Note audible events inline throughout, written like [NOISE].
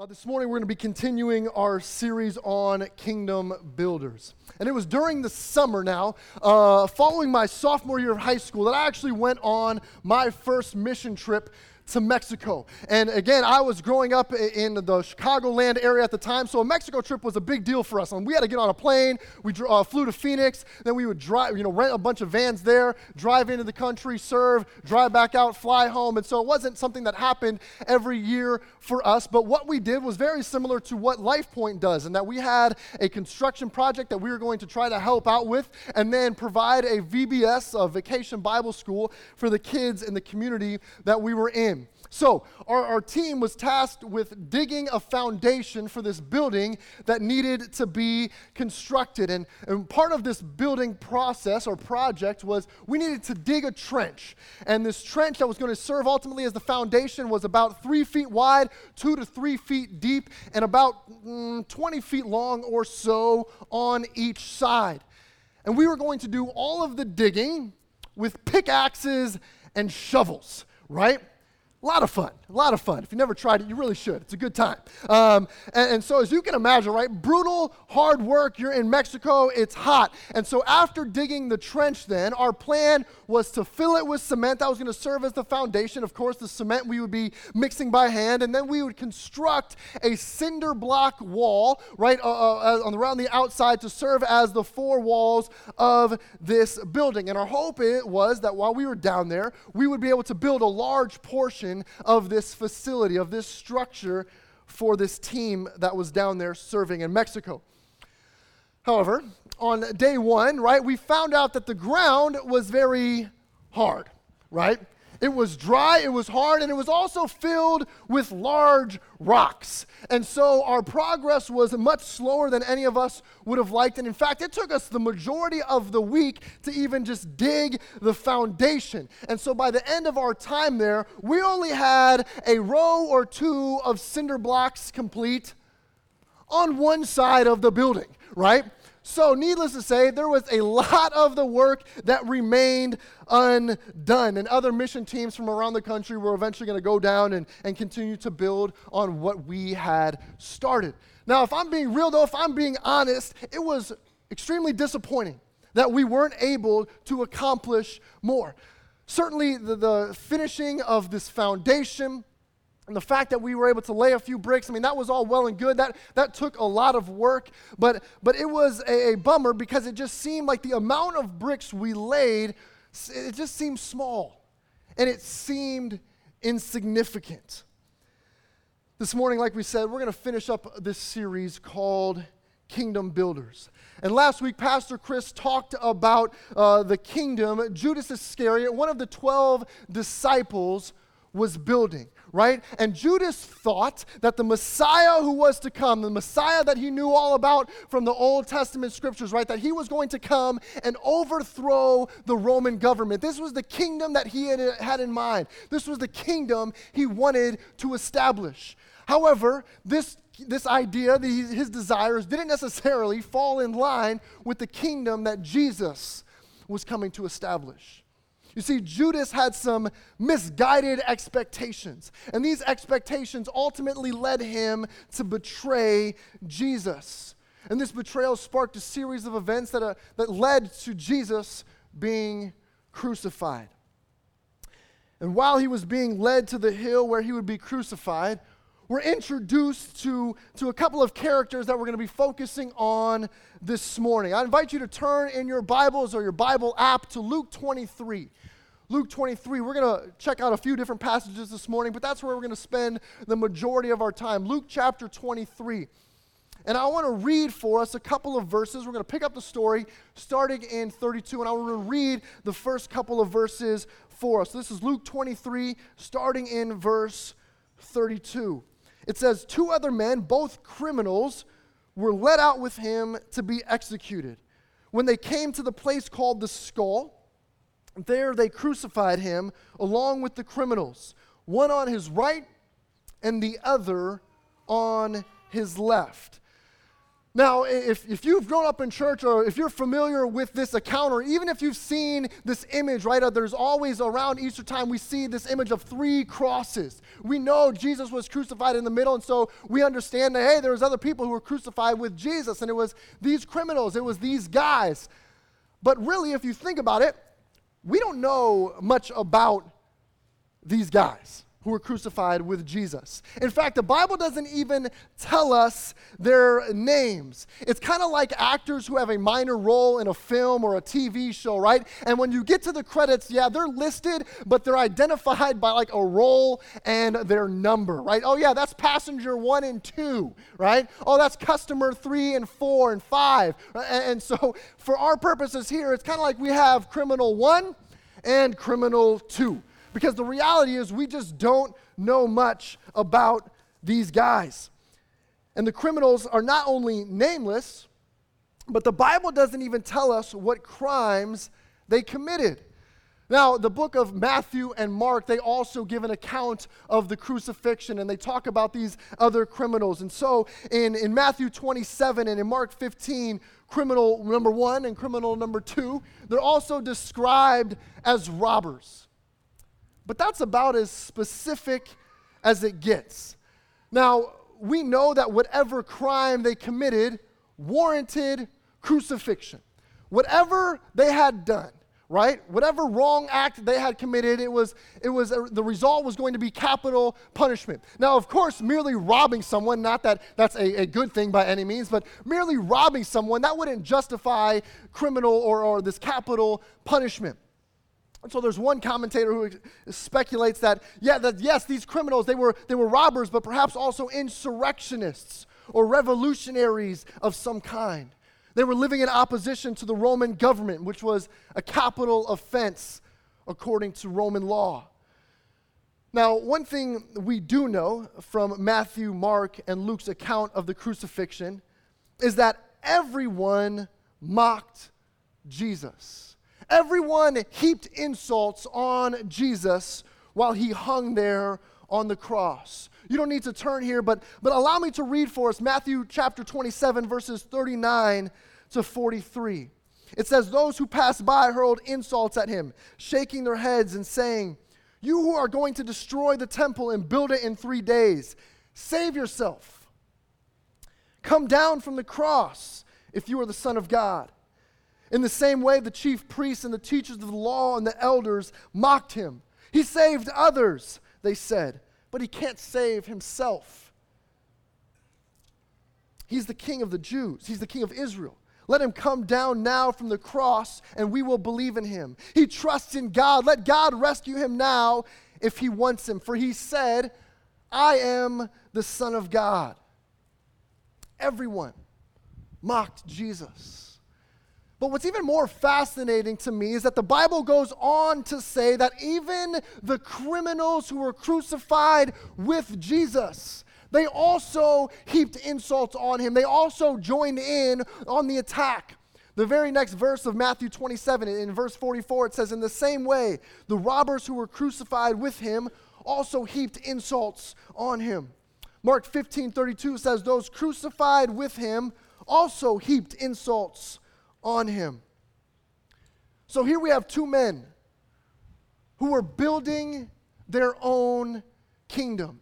Uh, this morning, we're going to be continuing our series on kingdom builders. And it was during the summer now, uh, following my sophomore year of high school, that I actually went on my first mission trip to Mexico. And again, I was growing up in the Chicagoland area at the time, so a Mexico trip was a big deal for us. And we had to get on a plane. We uh, flew to Phoenix, then we would drive, you know, rent a bunch of vans there, drive into the country, serve, drive back out, fly home. And so it wasn't something that happened every year for us. But what we did was very similar to what LifePoint does, in that we had a construction project that we were going to try to help out with, and then provide a VBS, a Vacation Bible School, for the kids in the community that we were in. So, our, our team was tasked with digging a foundation for this building that needed to be constructed. And, and part of this building process or project was we needed to dig a trench. And this trench that was going to serve ultimately as the foundation was about three feet wide, two to three feet deep, and about mm, 20 feet long or so on each side. And we were going to do all of the digging with pickaxes and shovels, right? A lot of fun, a lot of fun. If you never tried it, you really should. It's a good time. Um, and, and, so, as you can imagine, right, brutal, hard work. You're in Mexico, it's hot. And so, after digging the trench, then, our plan was to fill it with cement that was going to serve as the foundation. Of course, the cement we would be mixing by hand, and then we would construct a cinder block wall, right, uh, uh, on, around the outside to serve as the four walls of this building. And our hope was that while we were down there, we would be able to build a large portion of this facility, of this structure for this team that was down there serving in Mexico. However, on day one, right, we found out that the ground was very hard, right? It was dry, it was hard, and it was also filled with large rocks. And so our progress was much slower than any of us would have liked. And in fact, it took us the majority of the week to even just dig the foundation. And so by the end of our time there, we only had a row or two of cinder blocks complete on one side of the building, right? So, needless to say, there was a lot of the work that remained undone. And other mission teams from around the country were eventually going to go down and, and continue to build on what we had started. Now, if I'm being real, though, if I'm being honest, it was extremely disappointing that we weren't able to accomplish more. Certainly, the, the finishing of this foundation, and the fact that we were able to lay a few bricks, I mean, that was all well and good. That, that took a lot of work, but, but it was a, a bummer because it just seemed like the amount of bricks we laid, it just seemed small and it seemed insignificant. This morning, like we said, we're going to finish up this series called Kingdom Builders. And last week, Pastor Chris talked about uh, the kingdom Judas Iscariot, one of the 12 disciples, was building right? And Judas thought that the Messiah who was to come, the Messiah that he knew all about from the Old Testament scriptures, right, that he was going to come and overthrow the Roman government. This was the kingdom that he had, had in mind. This was the kingdom he wanted to establish. However, this this idea, his desires, didn't necessarily fall in line with the kingdom that Jesus was coming to establish. You see, Judas had some misguided expectations, and these expectations ultimately led him to betray Jesus. And this betrayal sparked a series of events that, uh, that led to Jesus being crucified. And while he was being led to the hill where he would be crucified, we're introduced to, to a couple of characters that we're going to be focusing on this morning. I invite you to turn in your Bibles or your Bible app to Luke 23. Luke 23, we're going to check out a few different passages this morning, but that's where we're going to spend the majority of our time. Luke chapter 23. And I want to read for us a couple of verses. We're going to pick up the story starting in 32, and I want to read the first couple of verses for us. This is Luke 23, starting in verse 32. It says, Two other men, both criminals, were led out with him to be executed. When they came to the place called the skull, there they crucified him along with the criminals, one on his right and the other on his left. Now, if, if you've grown up in church or if you're familiar with this account, or even if you've seen this image, right, uh, there's always around Easter time, we see this image of three crosses. We know Jesus was crucified in the middle, and so we understand that, hey, there was other people who were crucified with Jesus, and it was these criminals, it was these guys. But really, if you think about it, we don't know much about these guys who were crucified with Jesus. In fact, the Bible doesn't even tell us their names. It's kind of like actors who have a minor role in a film or a TV show, right? And when you get to the credits, yeah, they're listed, but they're identified by like a role and their number, right? Oh, yeah, that's passenger one and two, right? Oh, that's customer three and four and five. And so, for our purposes here, it's kind of like we have criminal one and criminal two. Because the reality is, we just don't know much about these guys. And the criminals are not only nameless, but the Bible doesn't even tell us what crimes they committed. Now, the book of Matthew and Mark, they also give an account of the crucifixion and they talk about these other criminals. And so in, in Matthew 27 and in Mark 15, criminal number one and criminal number two, they're also described as robbers. But that's about as specific as it gets. Now, we know that whatever crime they committed warranted crucifixion. Whatever they had done, right? Whatever wrong act they had committed, it was, it was a, the result was going to be capital punishment. Now, of course, merely robbing someone, not that that's a, a good thing by any means, but merely robbing someone, that wouldn't justify criminal or, or this capital punishment. And so there's one commentator who speculates that, yeah, that yes, these criminals, they were, they were robbers, but perhaps also insurrectionists or revolutionaries of some kind. They were living in opposition to the Roman government, which was a capital offense according to Roman law. Now, one thing we do know from Matthew, Mark, and Luke's account of the crucifixion is that everyone mocked Jesus. Everyone heaped insults on Jesus while he hung there on the cross. You don't need to turn here, but, but allow me to read for us Matthew chapter 27, verses 39 to 43. It says, Those who passed by hurled insults at him, shaking their heads and saying, You who are going to destroy the temple and build it in three days, save yourself. Come down from the cross if you are the Son of God. In the same way, the chief priests and the teachers of the law and the elders mocked him. He saved others, they said, but he can't save himself. He's the king of the Jews, he's the king of Israel. Let him come down now from the cross, and we will believe in him. He trusts in God. Let God rescue him now if he wants him. For he said, I am the Son of God. Everyone mocked Jesus. But what's even more fascinating to me is that the Bible goes on to say that even the criminals who were crucified with Jesus, they also heaped insults on him. They also joined in on the attack. The very next verse of Matthew 27, in verse 44, it says, In the same way, the robbers who were crucified with him also heaped insults on him. Mark 15, 32 says, Those crucified with him also heaped insults on him. So here we have two men who were building their own kingdom.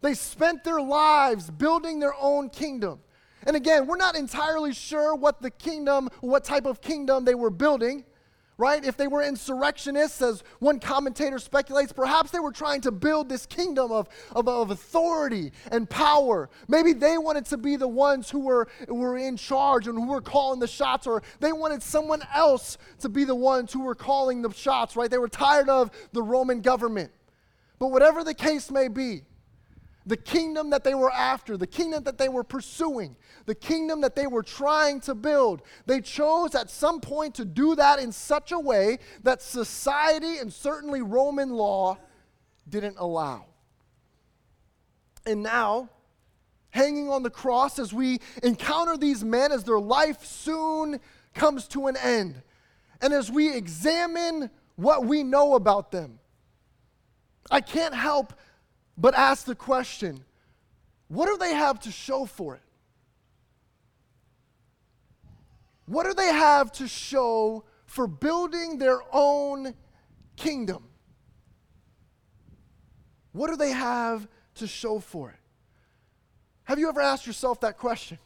They spent their lives building their own kingdom. And again, we're not entirely sure what the kingdom, what type of kingdom they were building right? If they were insurrectionists, as one commentator speculates, perhaps they were trying to build this kingdom of, of, of, authority and power. Maybe they wanted to be the ones who were, were in charge and who were calling the shots, or they wanted someone else to be the ones who were calling the shots, right? They were tired of the Roman government. But whatever the case may be, the kingdom that they were after, the kingdom that they were pursuing, the kingdom that they were trying to build. They chose at some point to do that in such a way that society and certainly Roman law didn't allow. And now, hanging on the cross, as we encounter these men, as their life soon comes to an end, and as we examine what we know about them, I can't help but ask the question what do they have to show for it? What do they have to show for building their own kingdom? What do they have to show for it? Have you ever asked yourself that question?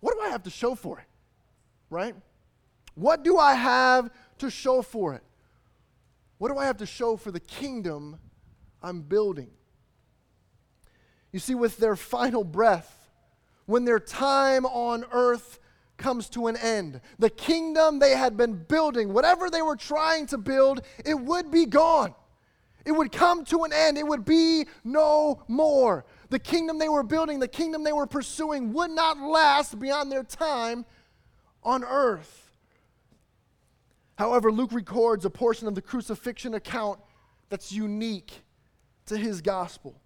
What do I have to show for it? Right? What do I have to show for it? What do I have to show for the kingdom I'm building? You see, with their final breath, when their time on earth comes to an end, the kingdom they had been building, whatever they were trying to build, it would be gone. It would come to an end. It would be no more. The kingdom they were building, the kingdom they were pursuing, would not last beyond their time on earth. However, Luke records a portion of the crucifixion account that's unique to his gospel.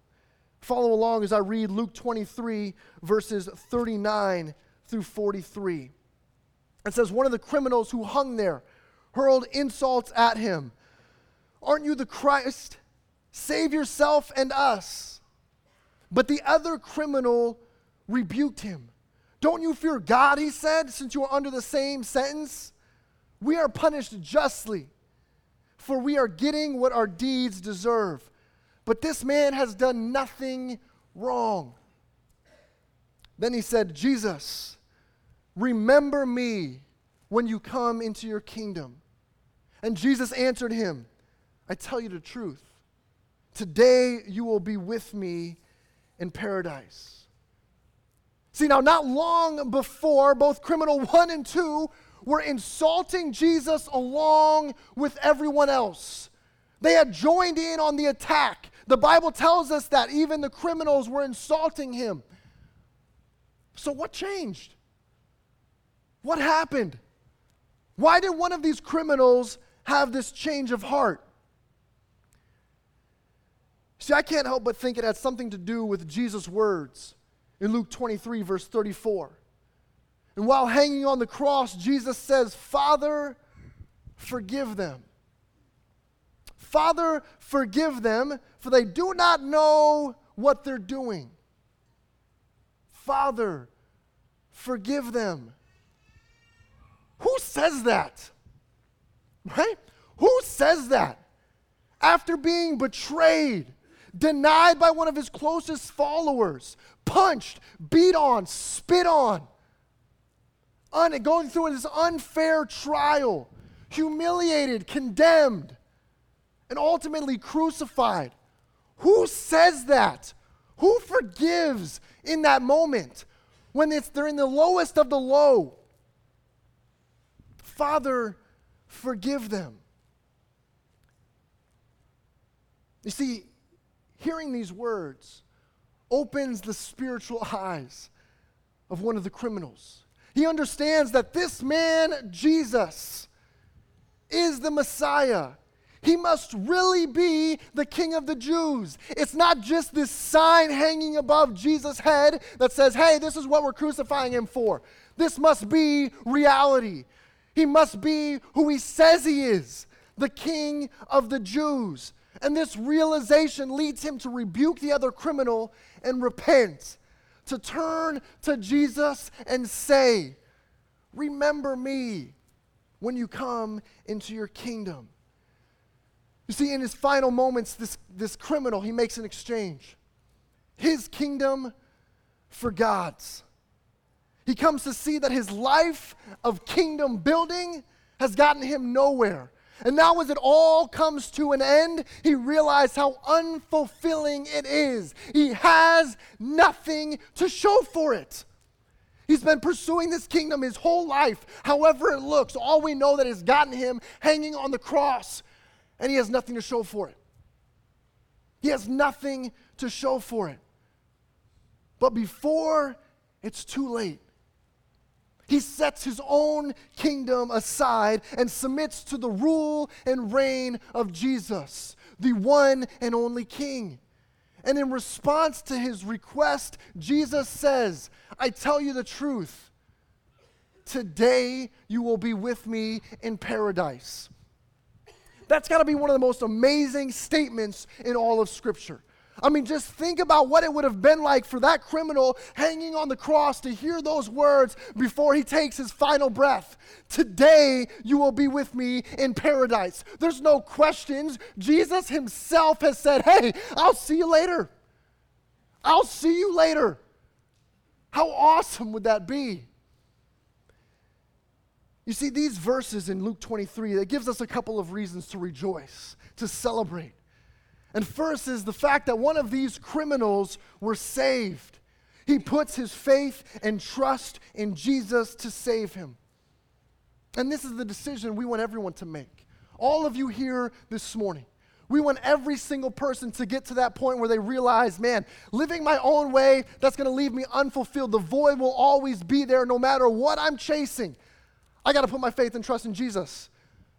Follow along as I read Luke 23, verses 39 through 43. It says, One of the criminals who hung there hurled insults at him. Aren't you the Christ? Save yourself and us. But the other criminal rebuked him. Don't you fear God, he said, since you are under the same sentence? We are punished justly, for we are getting what our deeds deserve. But this man has done nothing wrong. Then he said, Jesus, remember me when you come into your kingdom. And Jesus answered him, I tell you the truth. Today you will be with me in paradise. See, now, not long before, both criminal one and two were insulting Jesus along with everyone else. They had joined in on the attack. The Bible tells us that even the criminals were insulting him. So, what changed? What happened? Why did one of these criminals have this change of heart? See, I can't help but think it had something to do with Jesus' words in Luke 23, verse 34. And while hanging on the cross, Jesus says, Father, forgive them. Father, forgive them, for they do not know what they're doing. Father, forgive them. Who says that? Right? Who says that? After being betrayed, denied by one of his closest followers, punched, beat on, spit on, un- going through this unfair trial, humiliated, condemned, and ultimately crucified. Who says that? Who forgives in that moment when it's, they're in the lowest of the low? Father, forgive them. You see, hearing these words opens the spiritual [LAUGHS] eyes of one of the criminals. He understands that this man, Jesus, is the Messiah. He must really be the King of the Jews. It's not just this sign hanging above Jesus' head that says, hey, this is what we're crucifying him for. This must be reality. He must be who he says he is the King of the Jews. And this realization leads him to rebuke the other criminal and repent, to turn to Jesus and say, Remember me when you come into your kingdom. You see, in his final moments, this, this criminal, he makes an exchange. His kingdom for God's. He comes to see that his life of kingdom building has gotten him nowhere. And now, as it all comes to an end, he realized how unfulfilling it is. He has nothing to show for it. He's been pursuing this kingdom his whole life, however it looks. All we know that has gotten him hanging on the cross, and he has nothing to show for it. He has nothing to show for it. But before it's too late, he sets his own kingdom aside and submits to the rule and reign of Jesus, the one and only King. And in response to his request, Jesus says, I tell you the truth. Today you will be with me in paradise. That's got to be one of the most amazing statements in all of Scripture. I mean, just think about what it would have been like for that criminal hanging on the cross to hear those words before he takes his final breath. Today you will be with me in paradise. There's no questions. Jesus himself has said, Hey, I'll see you later. I'll see you later. How awesome would that be? You see, these verses in Luke 23, that gives us a couple of reasons to rejoice, to celebrate. And first is the fact that one of these criminals were saved. He puts his faith and trust in Jesus to save him. And this is the decision we want everyone to make. All of you here this morning. We want every single person to get to that point where they realize, man, living my own way, that's going to leave me unfulfilled. The void will always be there no matter what I'm chasing. I got to put my faith and trust in Jesus.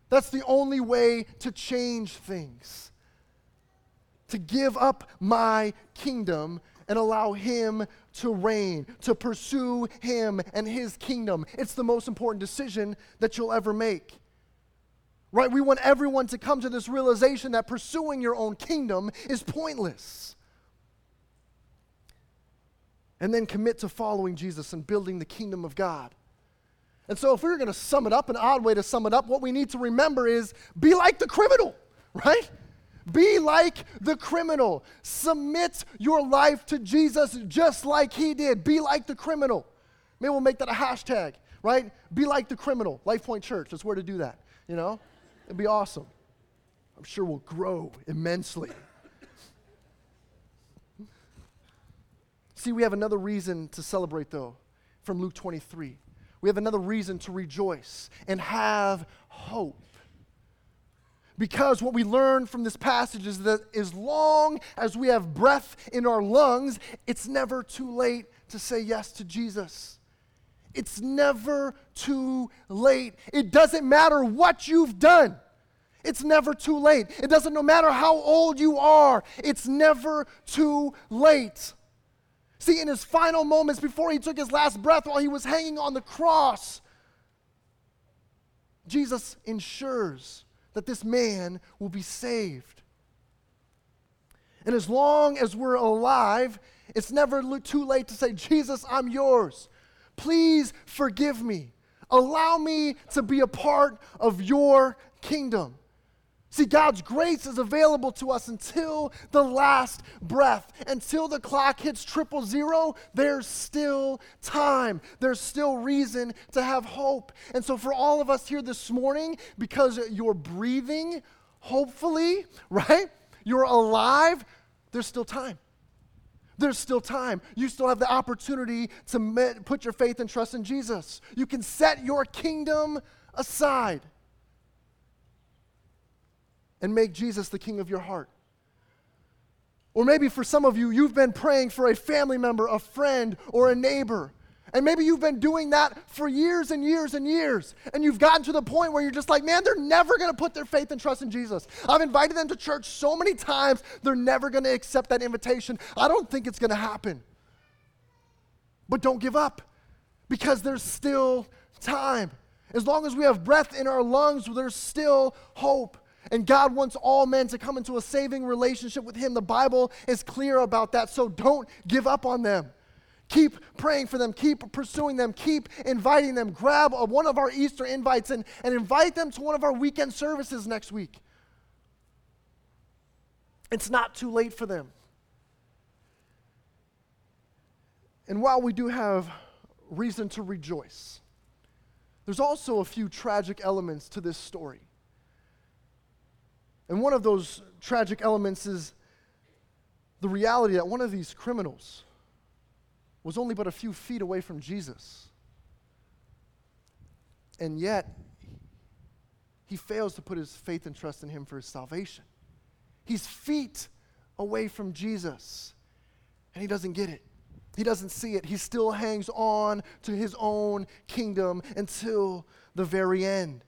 That's the only way to change things to give up my kingdom and allow Him to reign, to pursue Him and His kingdom. It's the most important decision that you'll ever make. Right? We want everyone to come to this realization that pursuing your own kingdom is pointless. And then commit to following Jesus and building the kingdom of God. And so, if we were going to sum it up, an odd way to sum it up, what we need to remember is be like the criminal, [LAUGHS] right? Be like the criminal. Submit your life to Jesus just like he did. Be like the criminal. Maybe we'll make that a hashtag, right? Be like the criminal. Life Point Church, that's where to do that, you know? It'd be awesome. I'm sure we'll grow immensely. [LAUGHS] See, we have another reason to celebrate, though, from Luke 23. We have another reason to rejoice and have hope. Because what we learn from this passage is that as long as we have breath in our lungs, it's never too late to say yes to Jesus. It's never too late. It doesn't matter what you've done. It's never too late. It doesn't no matter how old you are. It's never too late. See, in his final moments before he took his last breath while he was hanging on the cross, Jesus ensures that this man will be saved. And as long as we're alive, it's never too late to say, Jesus, I'm yours. Please forgive me. Allow me to be a part of your kingdom. See, God's grace is available to us until the last breath. Until the clock hits triple zero, there's still time. There's still reason to have hope. And so, for all of us here this morning, because you're breathing, hopefully, [LAUGHS] right? You're alive, there's still time. There's still time. You still have the opportunity to put your faith and trust in Jesus. You can set your kingdom aside and make Jesus the king of your heart. Or maybe for some of you, you've been praying for a family member, a friend, or a neighbor. And maybe you've been doing that for years and years and years. And you've gotten to the point where you're just like, man, they're never going to put their faith and trust in Jesus. I've invited them to church so many times, they're never going to accept that invitation. I don't think it's going to happen. But don't give up because there's still time. As long as we have breath in our lungs, there's still hope. And God wants all men to come into a saving relationship with Him. The Bible is clear about that. So don't give up on them. Keep praying for them. Keep pursuing them. Keep inviting them. Grab a, one of our Easter invites and, and invite them to one of our weekend services next week. It's not too late for them. And while we do have reason to rejoice, there's also a few tragic elements to this story. And one of those tragic elements is the reality that one of these criminals was only but a few feet away from Jesus. And yet, he fails to put his faith and trust in him for his salvation. He's feet away from Jesus, and he doesn't get it. He doesn't see it. He still hangs on to his own kingdom until the very end.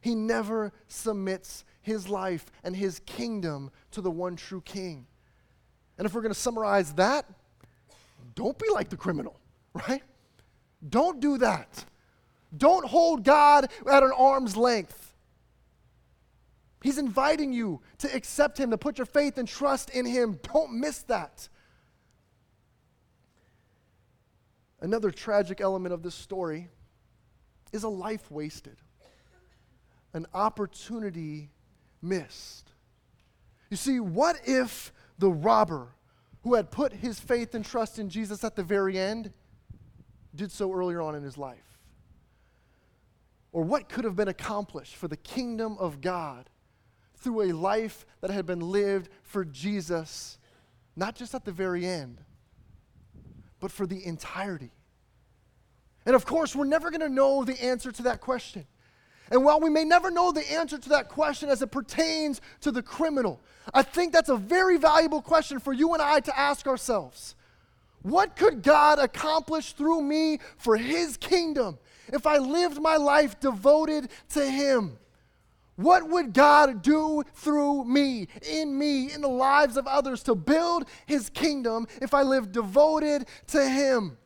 He never submits his life and his kingdom to the one true king. And if we're going to summarize that, don't be like the criminal, [LAUGHS] right? Don't do that. Don't hold God at an arm's length. He's inviting you to accept Him, to put your faith and trust in Him. Don't miss that. Another tragic element of this story is a life wasted, an opportunity missed. You see, what if the robber who had put his faith and trust in Jesus at the very end did so earlier on in his life? Or what could have been accomplished for the kingdom of God through a life that had been lived for Jesus, not just at the very end, but for the entirety? And of course, we're never going to know the answer to that question. And while we may never know the answer to that question as it pertains to the criminal, I think that's a very valuable question for you and I to ask ourselves. What could God accomplish through me for His kingdom if I lived my life devoted to Him? What would God do through me, in me, in the lives of others to build His kingdom if I lived devoted to Him?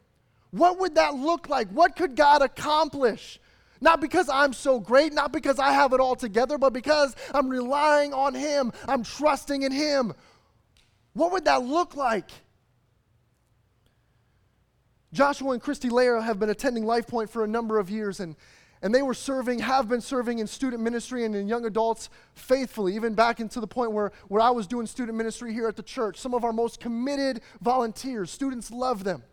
What would that look like? What could God accomplish? Not because I'm so great, not because I have it all together, but because I'm relying on Him, I'm trusting in Him. What would that look like? Joshua and Christy Lair have been attending Life Point for a number of years, and, and they were serving, have been serving in student ministry and in young adults faithfully, even back into the point where, where I was doing student ministry here at the church. Some of our most committed volunteers, students love them.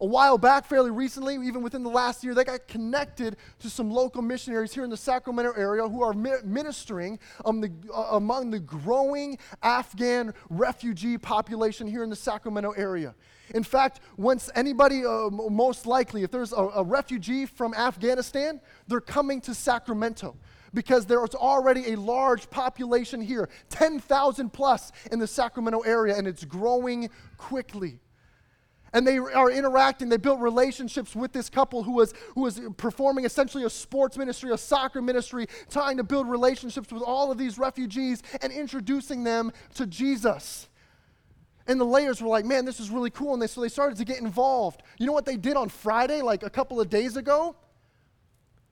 A while back, fairly recently, even within the last year, they got connected to some local missionaries here in the Sacramento area who are ministering um, the, uh, among the growing Afghan refugee population here in the Sacramento area. In fact, once anybody, uh, most likely, if there's a, a refugee from Afghanistan, they're coming to Sacramento because there's already a large population here 10,000 plus in the Sacramento area, and it's growing quickly and they are interacting. They built relationships with this couple who was, who was performing essentially a sports ministry, a soccer ministry, trying to build relationships with all of these refugees and introducing them to Jesus. And the layers were like, man, this is really cool. And they, so they started to get involved. You know what they did on Friday, like a couple of days ago?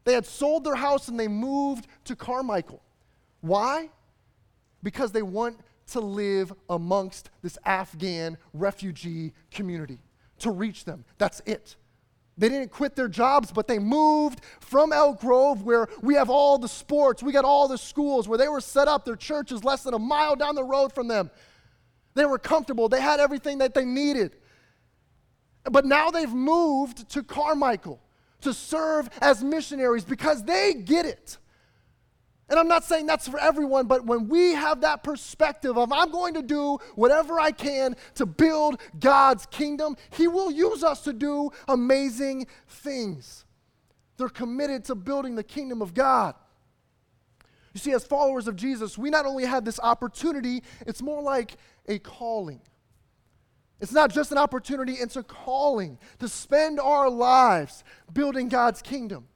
They had sold their house and they moved to Carmichael. Why? Because they want to live amongst this Afghan refugee community to reach them. That's it. They didn't quit their jobs, but they moved from Elk Grove, where we have all the sports, we got all the schools, where they were set up. Their church is less than a mile down the road from them. They were comfortable, they had everything that they needed. But now they've moved to Carmichael to serve as missionaries because they get it. And I'm not saying that's for everyone, but when we have that perspective of I'm going to do whatever I can to build God's kingdom, He will use us to do amazing things. They're committed to building the kingdom of God. You see, as followers of Jesus, we not only have this opportunity, it's more like a calling. It's not just an opportunity, it's a calling to spend our lives building God's kingdom.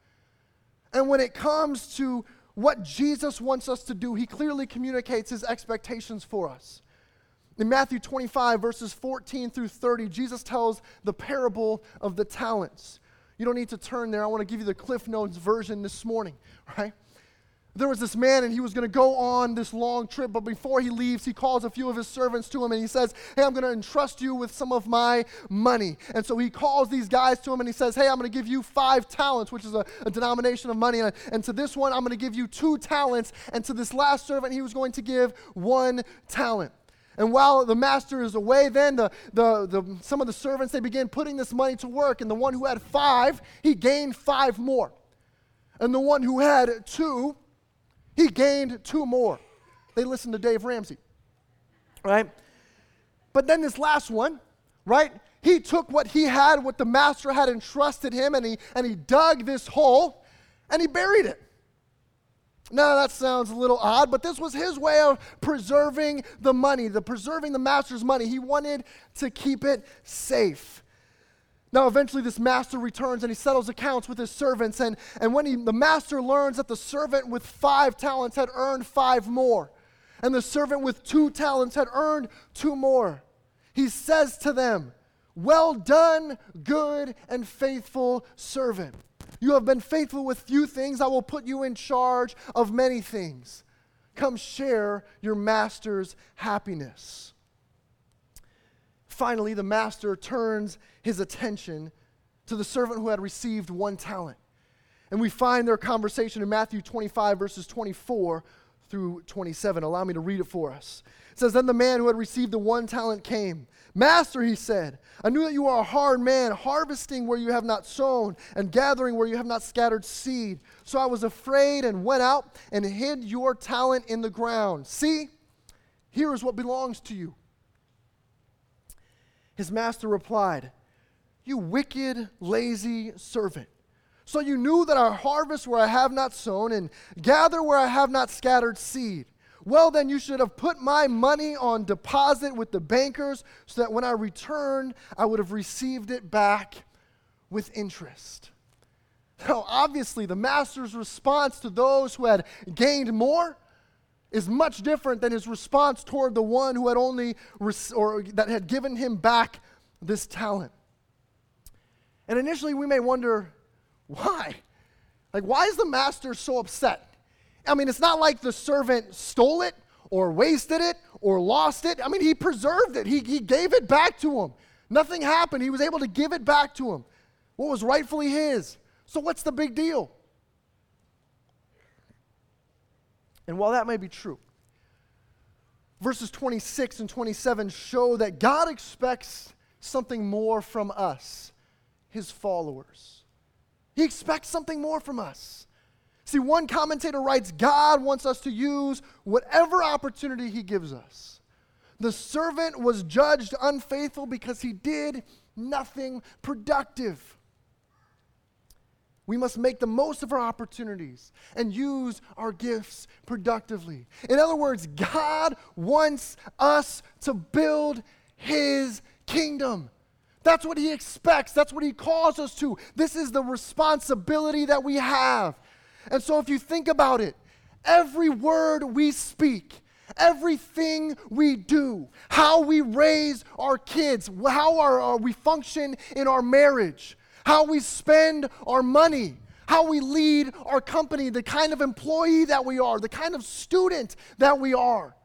And when it comes to what Jesus wants us to do, he clearly communicates his expectations for us. In Matthew 25, verses 14 through 30, Jesus tells the parable of the talents. You don't need to turn there. I want to give you the Cliff Notes version this morning, [LAUGHS] right? There was this man and he was going to go on this long trip, but before he leaves, he calls a few of his servants to him and he says, Hey, I'm going to entrust you with some of my money. And so he calls these guys to him and he says, Hey, I'm going to give you five talents, which is a, a denomination of money. And, and to this one, I'm going to give you two talents. And to this last servant, he was going to give one talent. And while the master is away, then the, the, the, some of the servants, they begin putting this money to work. And the one who had five, he gained five more. And the one who had two, he gained two more. They listened to Dave Ramsey, right? But then this last one, right? He took what he had, what the master had entrusted him, and he, and he dug this hole and he buried it. Now that sounds a little odd, but this was his way of preserving the money, the preserving the master's money. He wanted to keep it safe. Now, eventually, this master returns and he settles accounts with his servants. And, and when he, the master learns that the servant with five talents had earned five more, and the servant with two talents had earned two more, he says to them, Well done, good and faithful servant. You have been faithful with few things, I will put you in charge of many things. come share your master's happiness. Finally, the master turns his attention to the servant who had received one talent. And we find their conversation in Matthew 25, verses 24 through 27. Allow me to read it for us. It says, Then the man who had received the one talent came. Master, he said, I knew that you are a hard man, harvesting where you have not sown, and gathering where you have not scattered seed. So I was afraid and went out and hid your talent in the ground. See, here is what belongs to you. His master replied, You wicked, lazy servant. So you knew that I harvest where I have not sown and gather where I have not scattered seed. Well, then you should have put my money on deposit with the bankers so that when I returned, I would have received it back with interest. Now, obviously, the master's response to those who had gained more is much different than his response toward the one who had only res- or that had given him back this talent. And initially we may wonder why? Like, why is the master so upset? I mean, it's not like the servant stole it or wasted it or lost it. I mean, he preserved it, he, he gave it back to him. Nothing happened. He was able to give it back to him, what was rightfully his. So, what's the big deal? And while that may be true, verses 26 and 27 show that God expects something more from us, his followers. He expects something more from us. See, one commentator writes God wants us to use whatever opportunity He gives us. The servant was judged unfaithful because he did nothing productive. We must make the most of our opportunities and use our gifts productively. In other words, God wants us to build His kingdom. That's what he expects. That's what he calls us to. This is the responsibility that we have. And so, if you think about it, every word we speak, everything we do, how we raise our kids, how our, uh, we function in our marriage, how we spend our money, how we lead our company, the kind of employee that we are, the kind of student that we are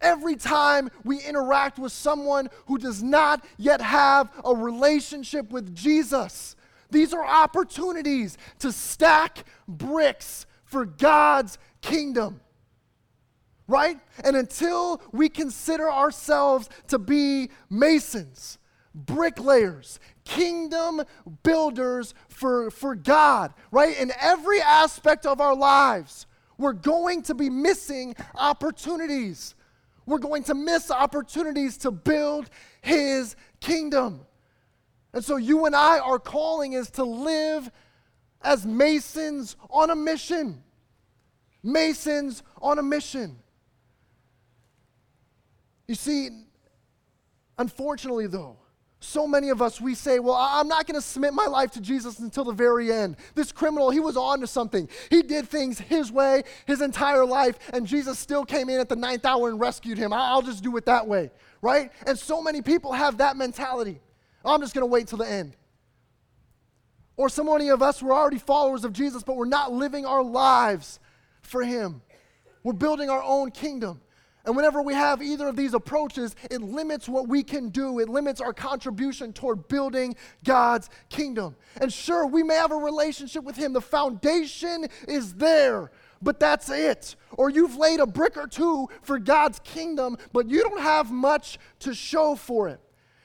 every time we interact with someone who does not yet have a relationship with Jesus. These are opportunities to stack bricks for God's kingdom. Right? And until we consider ourselves to be masons, bricklayers, kingdom builders for, for God, right? In every aspect of our lives, we're going to be missing opportunities we're going to miss opportunities to build his kingdom. And so you and I, our calling is to live as Masons on a mission. Masons on a mission. You see, unfortunately, though, so many of us, we say, Well, I'm not going to submit my life to Jesus until the very end. This criminal, he was on to something. He did things his way his entire life, and Jesus still came in at the ninth hour and rescued him. I'll just do it that way, right? And so many people have that mentality. I'm just going to wait till the end. Or so many of us, we're already followers of Jesus, but we're not living our lives for him. We're building our own kingdom. And whenever we have either of these approaches, it limits what we can do. It limits our contribution toward building God's kingdom. And sure, we may have a relationship with Him, the foundation is there, but that's it. Or you've laid a brick or two for God's kingdom, but you don't have much to show for it.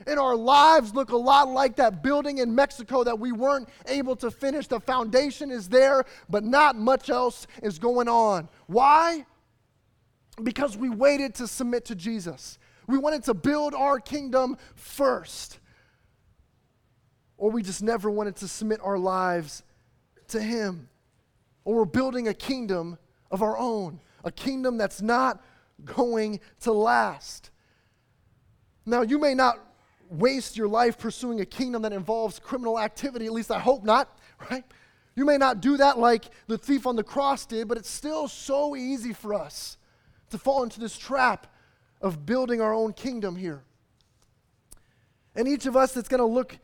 And our lives look a lot like that building in Mexico that we weren't able to finish. The foundation is there, but not much else is going on. Why? Because we waited to submit to Jesus. We wanted to build our kingdom first. Or we just never wanted to submit our lives to Him. Or we're building a kingdom of our own, a kingdom that's not going to last. Now, you may not waste your life pursuing a kingdom that involves criminal activity, at least I hope not, [LAUGHS] right? You may not do that like the thief on the cross did, but it's still so easy for us to fall into this trap of building our own kingdom here. And each of us, it's going to look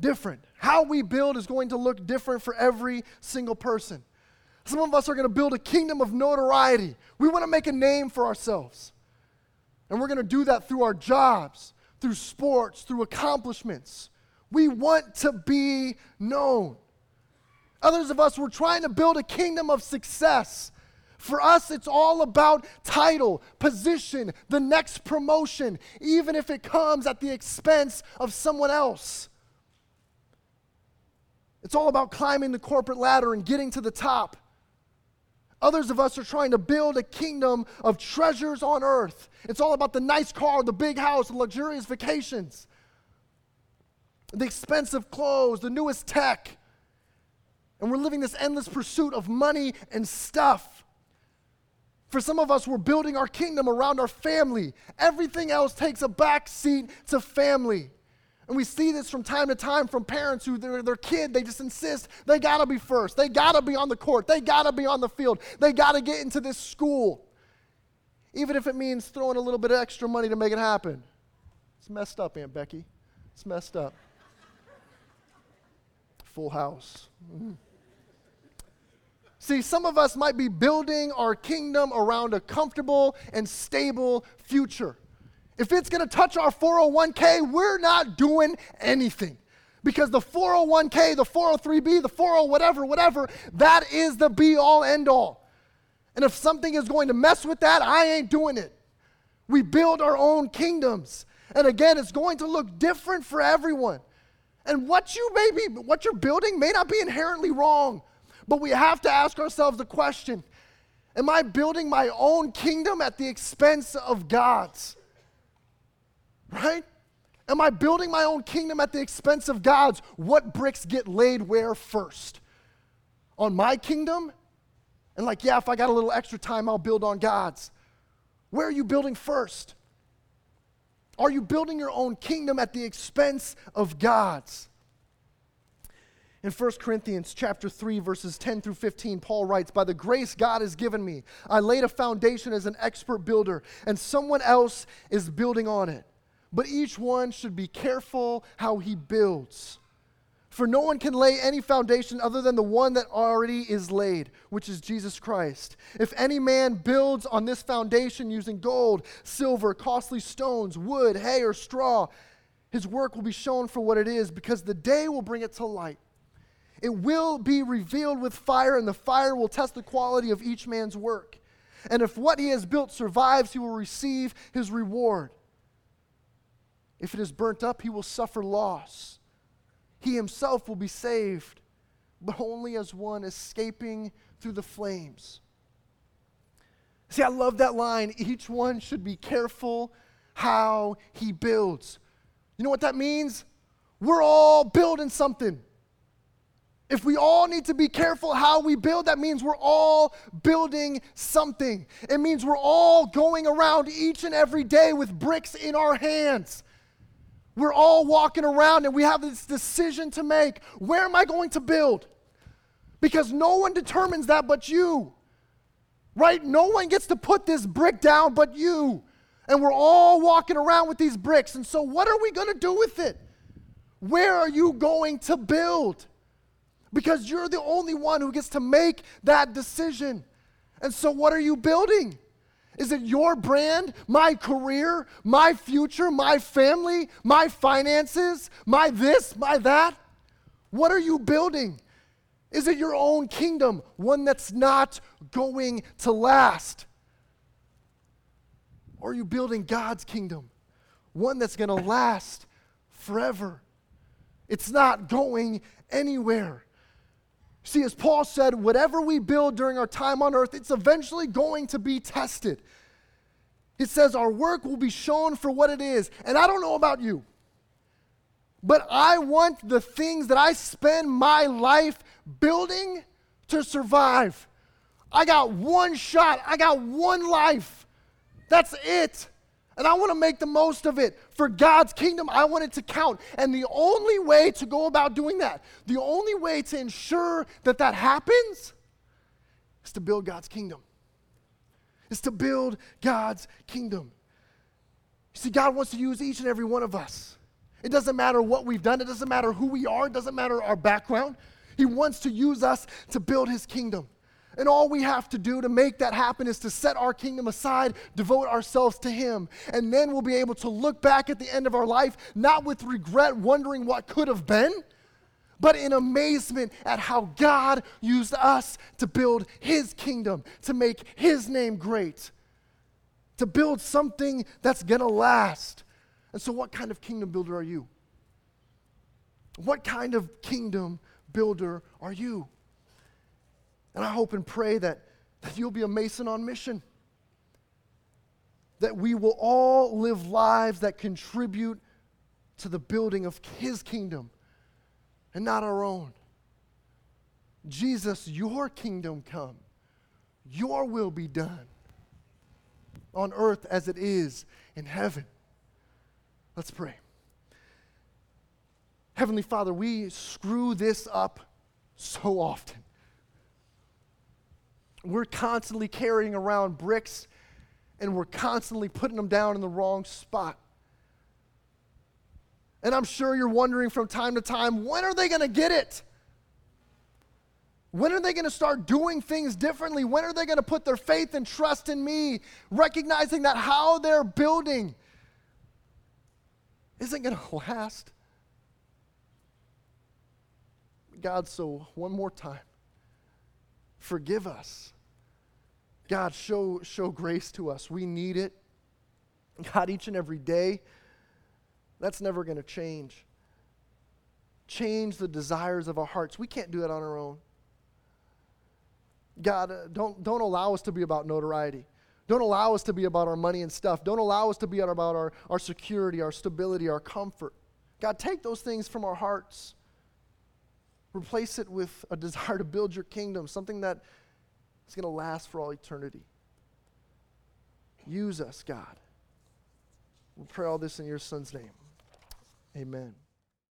different. How we build is going to look different for every single person. Some of us are going to build a kingdom of notoriety. We want to make a name for ourselves. And we're going to do that through our jobs, through sports, through accomplishments. We want to be known. Others of us, we're trying to build a kingdom of success. For us, it's all about title, position, the next promotion, even if it comes at the expense of someone else. It's all about climbing the corporate ladder and getting to the top. Others of us are trying to build a kingdom of treasures on earth. It's all about the nice car, the big house, the luxurious vacations, the expensive clothes, the newest tech. And we're living this endless pursuit of money and stuff. For some of us, we're building our kingdom around our family. Everything else takes a back seat to family. And we see this from time to time from parents who their, their kid, they just insist they gotta be first. They gotta be on the court. They gotta be on the field. They gotta get into this school. Even if it means throwing a little bit of extra money to make it happen. It's messed up, Aunt Becky. It's messed up. Full house. Mm. See, some of us might be building our kingdom around a comfortable and stable future. If it's going to touch our 401k, we're not doing anything. Because the 401k, the 403b, the 40 whatever, whatever, that is the be all end all. And if something is going to mess with that, I ain't doing it. We build our own kingdoms. And again, it's going to look different for everyone. And what you may be, what you're building may not be inherently wrong. But we have to ask ourselves the question Am I building my own kingdom at the expense of God's? Right? Am I building my own kingdom at the expense of God's? What bricks get laid where first? On my kingdom? And like, yeah, if I got a little extra time, I'll build on God's. Where are you building first? Are you building your own kingdom at the expense of God's? In 1 Corinthians chapter 3 verses 10 through 15 Paul writes by the grace God has given me I laid a foundation as an expert builder and someone else is building on it but each one should be careful how he builds. For no one can lay any foundation other than the one that already is laid, which is Jesus Christ. If any man builds on this foundation using gold, silver, costly stones, wood, hay, or straw, his work will be shown for what it is, because the day will bring it to light. It will be revealed with fire, and the fire will test the quality of each man's work. And if what he has built survives, he will receive his reward. If it is burnt up, he will suffer loss. He himself will be saved, but only as one escaping through the flames. See, I love that line. Each one should be careful how he builds. You know what that means? We're all building something. If we all need to be careful how we build, that means we're all building something. It means we're all going around each and every day with bricks in our hands. We're all walking around and we have this decision to make. Where am I going to build? Because no one determines that but you. Right? No one gets to put this brick down but you. And we're all walking around with these bricks. And so, what are we going to do with it? Where are you going to build? Because you're the only one who gets to make that decision. And so, what are you building? Is it your brand, my career, my future, my family, my finances, my this, my that? What are you building? Is it your own kingdom, one that's not going to last? Or are you building God's kingdom, one that's going to last forever? It's not going anywhere. See, as Paul said, whatever we build during our time on earth, it's eventually going to be tested. It says our work will be shown for what it is. And I don't know about you, but I want the things that I spend my life building to survive. I got one shot, I got one life. That's it. And I want to make the most of it. For God's kingdom, I want it to count. And the only way to go about doing that, the only way to ensure that that happens, is to build God's kingdom, is to build God's kingdom. You see, God wants to use each and every one of us. It doesn't matter what we've done, it doesn't matter who we are, it doesn't matter our background. He wants to use us to build his kingdom. And all we have to do to make that happen is to set our kingdom aside, devote ourselves to Him. And then we'll be able to look back at the end of our life, not with regret, wondering what could have been, but in amazement at how God used us to build His kingdom, to make His name great, to build something that's going to last. And so, what kind of kingdom builder are you? What kind of kingdom builder are you? And I hope and pray that, that you'll be a Mason on mission. That we will all live lives that contribute to the building of His kingdom and not our own. Jesus, your kingdom come, your will be done on earth as it is in heaven. Let's pray. Heavenly Father, we screw this up so often. We're constantly carrying around bricks and we're constantly putting them down in the wrong spot. And I'm sure you're wondering from time to time when are they going to get it? When are they going to start doing things differently? When are they going to put their faith and trust in me, recognizing that how they're building isn't going [LAUGHS] to last? God, so one more time, forgive us. God, show, show grace to us. We need it. God, each and every day, that's never going to change. Change the desires of our hearts. We can't do it on our own. God, uh, don't, don't allow us to be about notoriety. Don't allow us to be about our money and stuff. Don't allow us to be about our, our security, our stability, our comfort. God, take those things from our hearts. Replace it with a [LAUGHS] desire to build your kingdom, something that is going to last for all eternity. Use us, God. We pray all this in your Son's name. Amen.